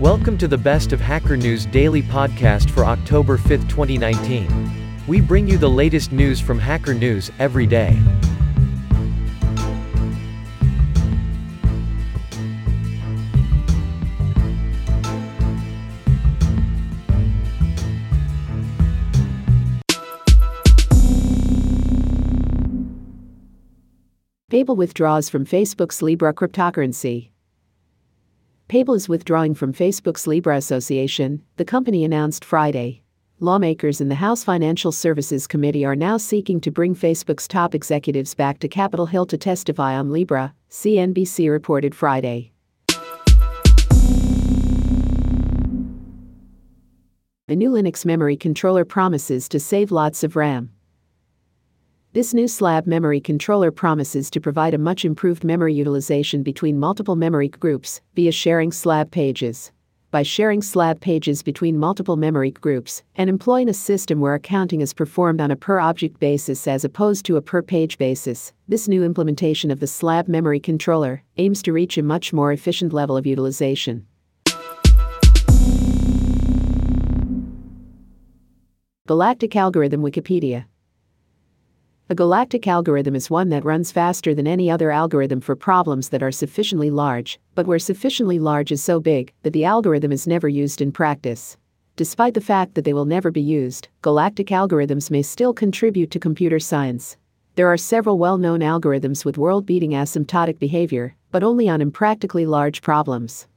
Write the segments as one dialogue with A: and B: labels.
A: Welcome to the Best of Hacker News daily podcast for October 5, 2019. We bring you the latest news from Hacker News every day.
B: Paypal withdraws from Facebook's Libra cryptocurrency. Paypal is withdrawing from Facebook's Libra Association, the company announced Friday. Lawmakers in the House Financial Services Committee are now seeking to bring Facebook's top executives back to Capitol Hill to testify on Libra, CNBC reported Friday. A new Linux memory controller promises to save lots of RAM. This new slab memory controller promises to provide a much improved memory utilization between multiple memory groups via sharing slab pages. By sharing slab pages between multiple memory groups and employing a system where accounting is performed on a per object basis as opposed to a per page basis, this new implementation of the slab memory controller aims to reach a much more efficient level of utilization. Galactic Algorithm Wikipedia a galactic algorithm is one that runs faster than any other algorithm for problems that are sufficiently large, but where sufficiently large is so big that the algorithm is never used in practice. Despite the fact that they will never be used, galactic algorithms may still contribute to computer science. There are several well known algorithms with world beating asymptotic behavior, but only on impractically large problems.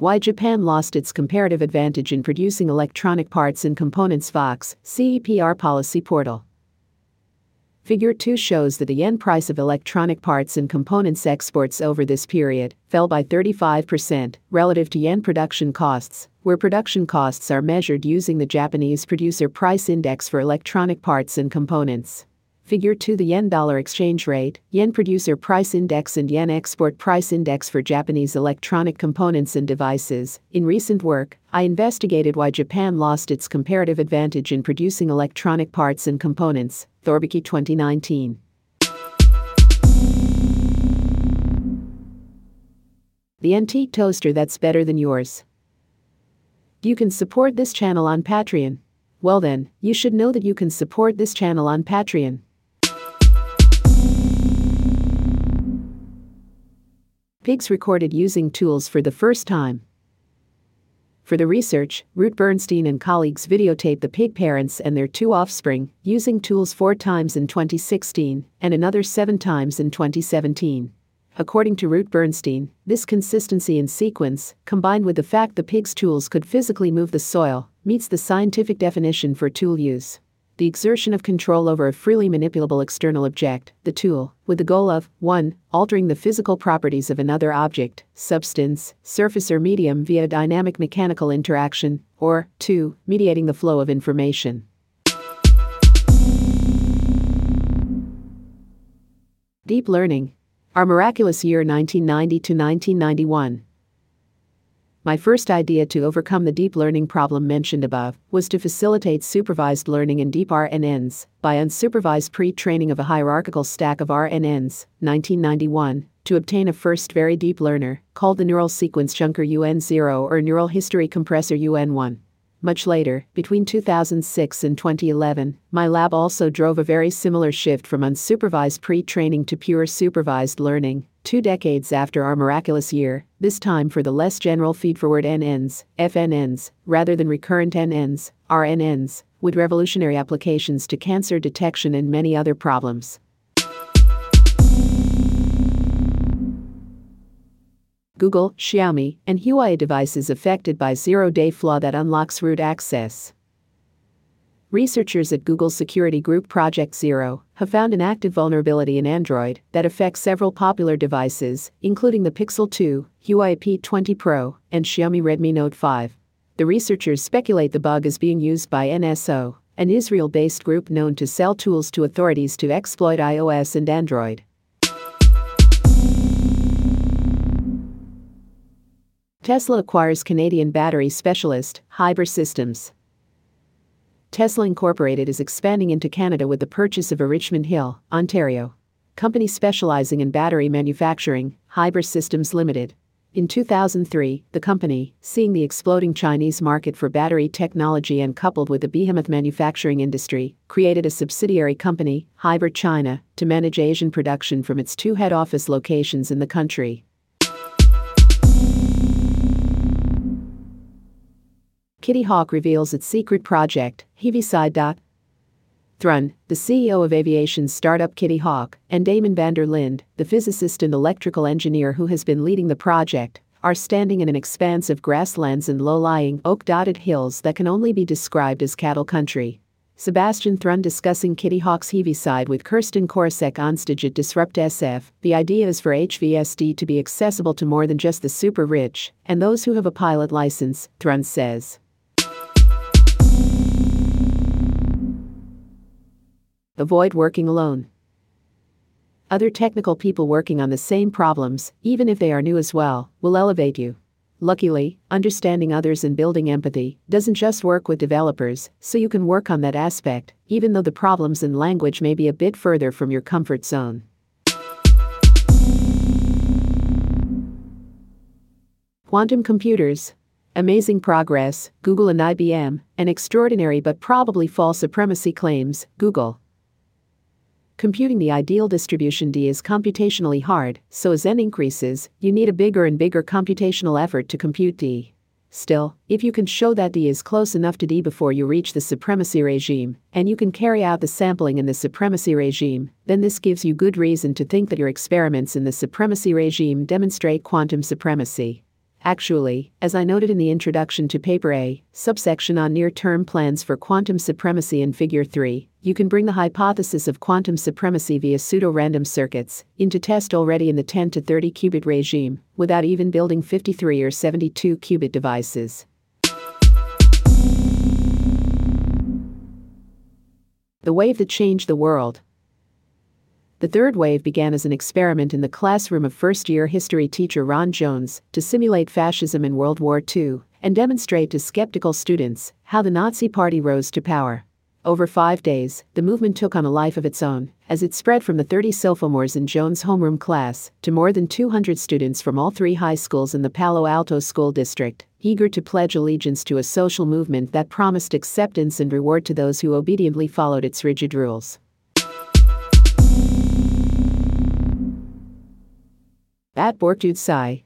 B: Why Japan lost its comparative advantage in producing electronic parts and components Vox, CEPR Policy Portal. Figure 2 shows that the yen price of electronic parts and components exports over this period fell by 35% relative to yen production costs, where production costs are measured using the Japanese Producer Price Index for electronic parts and components. Figure 2 The yen dollar exchange rate, yen producer price index, and yen export price index for Japanese electronic components and devices. In recent work, I investigated why Japan lost its comparative advantage in producing electronic parts and components. Thorbecke 2019. The antique toaster that's better than yours. You can support this channel on Patreon. Well, then, you should know that you can support this channel on Patreon. Pigs recorded using tools for the first time. For the research, Root-Bernstein and colleagues videotaped the pig parents and their two offspring using tools four times in 2016 and another seven times in 2017. According to Root-Bernstein, this consistency in sequence, combined with the fact the pig's tools could physically move the soil, meets the scientific definition for tool use the exertion of control over a freely manipulable external object, the tool, with the goal of 1. altering the physical properties of another object, substance, surface, or medium via dynamic mechanical interaction, or 2. mediating the flow of information. Deep Learning Our Miraculous Year 1990 to 1991. My first idea to overcome the deep learning problem mentioned above was to facilitate supervised learning in deep RNNs by unsupervised pre training of a hierarchical stack of RNNs, 1991, to obtain a first very deep learner, called the Neural Sequence Chunker UN0 or Neural History Compressor UN1. Much later, between 2006 and 2011, my lab also drove a very similar shift from unsupervised pre training to pure supervised learning, two decades after our miraculous year, this time for the less general feedforward NNs, FNNs, rather than recurrent NNs, RNNs, with revolutionary applications to cancer detection and many other problems. Google, Xiaomi, and Huawei devices affected by zero day flaw that unlocks root access. Researchers at Google's security group Project Zero have found an active vulnerability in Android that affects several popular devices, including the Pixel 2, Huawei P20 Pro, and Xiaomi Redmi Note 5. The researchers speculate the bug is being used by NSO, an Israel based group known to sell tools to authorities to exploit iOS and Android. Tesla acquires Canadian battery specialist, Hibar Systems. Tesla Incorporated is expanding into Canada with the purchase of a Richmond Hill, Ontario company specializing in battery manufacturing, Hibar Systems Limited. In 2003, the company, seeing the exploding Chinese market for battery technology and coupled with the behemoth manufacturing industry, created a subsidiary company, Hibar China, to manage Asian production from its two head office locations in the country. Kitty Hawk reveals its secret project, Heaviside. Thrun, the CEO of aviation startup Kitty Hawk, and Damon Vander Lind, the physicist and electrical engineer who has been leading the project, are standing in an expanse of grasslands and low-lying, oak-dotted hills that can only be described as cattle country. Sebastian Thrun discussing Kitty Hawk's Heaviside with Kirsten Korosek on stage at Disrupt SF. The idea is for HVSD to be accessible to more than just the super rich and those who have a pilot license, Thrun says. Avoid working alone. Other technical people working on the same problems, even if they are new as well, will elevate you. Luckily, understanding others and building empathy doesn't just work with developers, so you can work on that aspect, even though the problems in language may be a bit further from your comfort zone. Quantum computers. Amazing progress, Google and IBM, and extraordinary but probably false supremacy claims, Google. Computing the ideal distribution D is computationally hard, so as n increases, you need a bigger and bigger computational effort to compute D. Still, if you can show that D is close enough to D before you reach the supremacy regime, and you can carry out the sampling in the supremacy regime, then this gives you good reason to think that your experiments in the supremacy regime demonstrate quantum supremacy. Actually, as I noted in the introduction to Paper A, subsection on near term plans for quantum supremacy in Figure 3, you can bring the hypothesis of quantum supremacy via pseudo random circuits into test already in the 10 to 30 qubit regime, without even building 53 or 72 qubit devices. The wave that changed the world. The third wave began as an experiment in the classroom of first year history teacher Ron Jones to simulate fascism in World War II and demonstrate to skeptical students how the Nazi Party rose to power. Over five days, the movement took on a life of its own, as it spread from the 30 sophomores in Jones' homeroom class to more than 200 students from all three high schools in the Palo Alto School District, eager to pledge allegiance to a social movement that promised acceptance and reward to those who obediently followed its rigid rules. At Bortut Psi.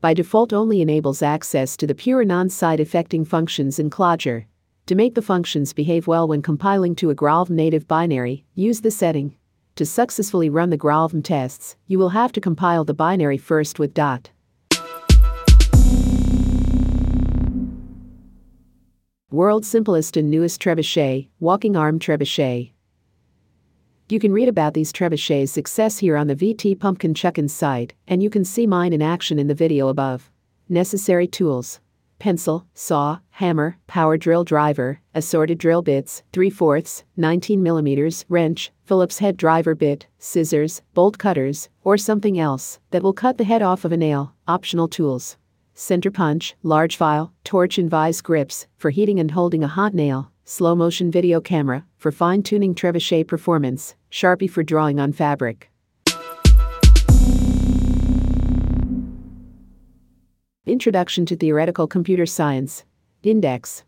B: By default only enables access to the pure non-side affecting functions in Clojure. To make the functions behave well when compiling to a Graalvm native binary, use the setting. To successfully run the Graalvm tests, you will have to compile the binary first with dot. World's simplest and newest trebuchet, walking arm trebuchet. You can read about these trebuchets' success here on the VT Pumpkin Chuckins site, and you can see mine in action in the video above. Necessary tools pencil, saw, hammer, power drill driver, assorted drill bits, 3 fourths, 19 millimeters, wrench, Phillips head driver bit, scissors, bolt cutters, or something else that will cut the head off of a nail, optional tools. Center punch, large file, torch and vise grips for heating and holding a hot nail, slow motion video camera for fine tuning trebuchet performance, Sharpie for drawing on fabric. Introduction to Theoretical Computer Science Index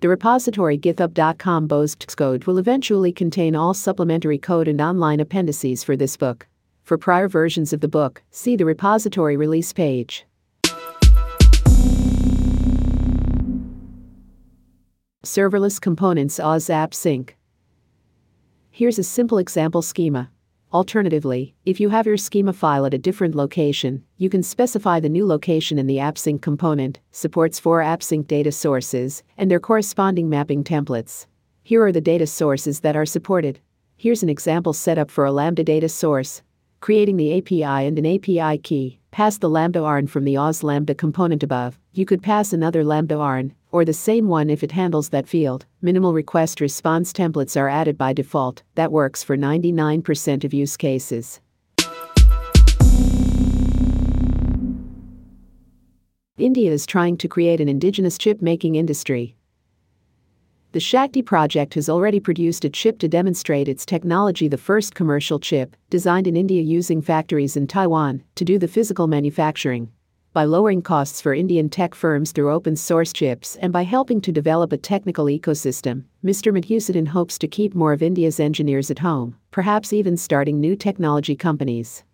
B: The repository github.com boasts code will eventually contain all supplementary code and online appendices for this book. For prior versions of the book, see the repository release page. Serverless Components Oz AppSync. Here's a simple example schema. Alternatively, if you have your schema file at a different location, you can specify the new location in the AppSync component, supports four AppSync data sources, and their corresponding mapping templates. Here are the data sources that are supported. Here's an example setup for a Lambda data source. Creating the API and an API key, pass the Lambda ARN from the Oz Lambda component above. You could pass another Lambda ARN, or the same one if it handles that field. Minimal request response templates are added by default. That works for 99% of use cases. India is trying to create an indigenous chip making industry. The Shakti project has already produced a chip to demonstrate its technology, the first commercial chip, designed in India using factories in Taiwan to do the physical manufacturing. By lowering costs for Indian tech firms through open source chips and by helping to develop a technical ecosystem, Mr. Madhusudan hopes to keep more of India's engineers at home, perhaps even starting new technology companies.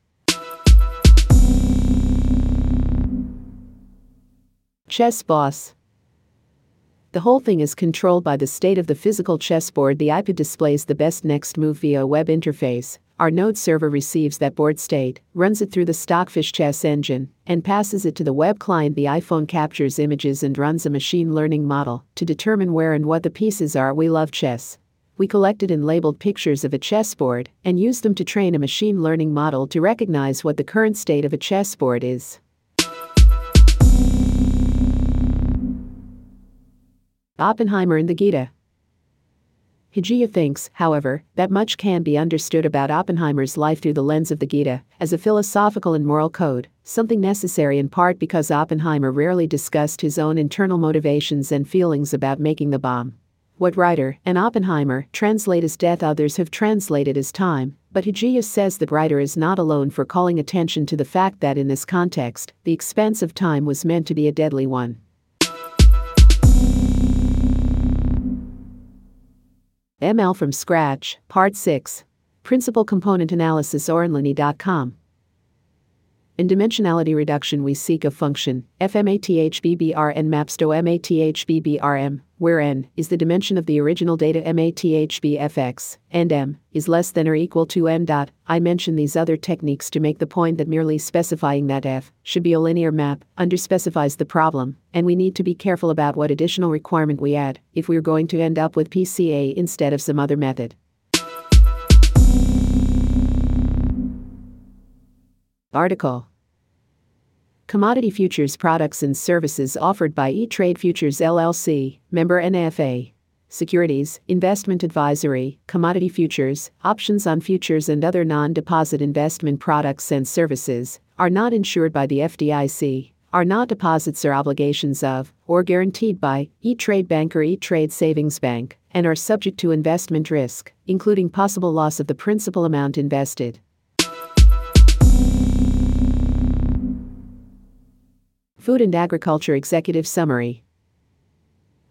B: Chess Boss the whole thing is controlled by the state of the physical chessboard. The iPad displays the best next move via a web interface. Our node server receives that board state, runs it through the Stockfish chess engine, and passes it to the web client. The iPhone captures images and runs a machine learning model to determine where and what the pieces are. We love chess. We collected and labeled pictures of a chessboard and used them to train a machine learning model to recognize what the current state of a chessboard is. Oppenheimer and the Gita. Hijiya thinks, however, that much can be understood about Oppenheimer's life through the lens of the Gita, as a philosophical and moral code, something necessary in part because Oppenheimer rarely discussed his own internal motivations and feelings about making the bomb. What Ryder and Oppenheimer translate as death others have translated as time, but Hijiya says that Ryder is not alone for calling attention to the fact that in this context, the expense of time was meant to be a deadly one. ML from Scratch, Part 6. Principal Component Analysis OranLooney.com. In dimensionality reduction, we seek a function, fmathbbrn maps to mathbbrm, where n is the dimension of the original data mathbfx, and m is less than or equal to n dot. I mention these other techniques to make the point that merely specifying that f should be a linear map underspecifies the problem, and we need to be careful about what additional requirement we add if we're going to end up with PCA instead of some other method. Article Commodity futures products and services offered by E-Trade Futures LLC, member NFA. Securities, investment advisory, commodity futures, options on futures and other non-deposit investment products and services are not insured by the FDIC, are not deposits or obligations of, or guaranteed by, E-Trade Bank or E-Trade Savings Bank, and are subject to investment risk, including possible loss of the principal amount invested. Food and Agriculture Executive Summary.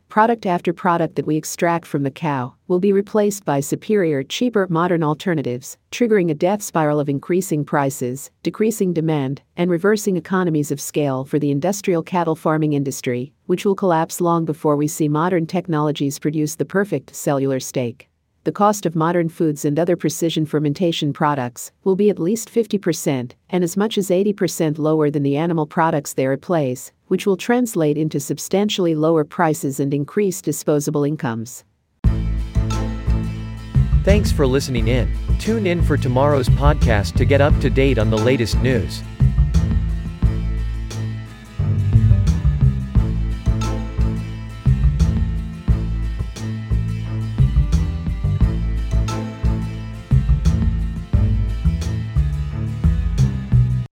B: Product after product that we extract from the cow will be replaced by superior, cheaper, modern alternatives, triggering a death spiral of increasing prices, decreasing demand, and reversing economies of scale for the industrial cattle farming industry, which will collapse long before we see modern technologies produce the perfect cellular steak the cost of modern foods and other precision fermentation products will be at least 50% and as much as 80% lower than the animal products they replace, which will translate into substantially lower prices and increased disposable incomes.
A: Thanks for listening in. Tune in for tomorrow's podcast to get up to date on the latest news.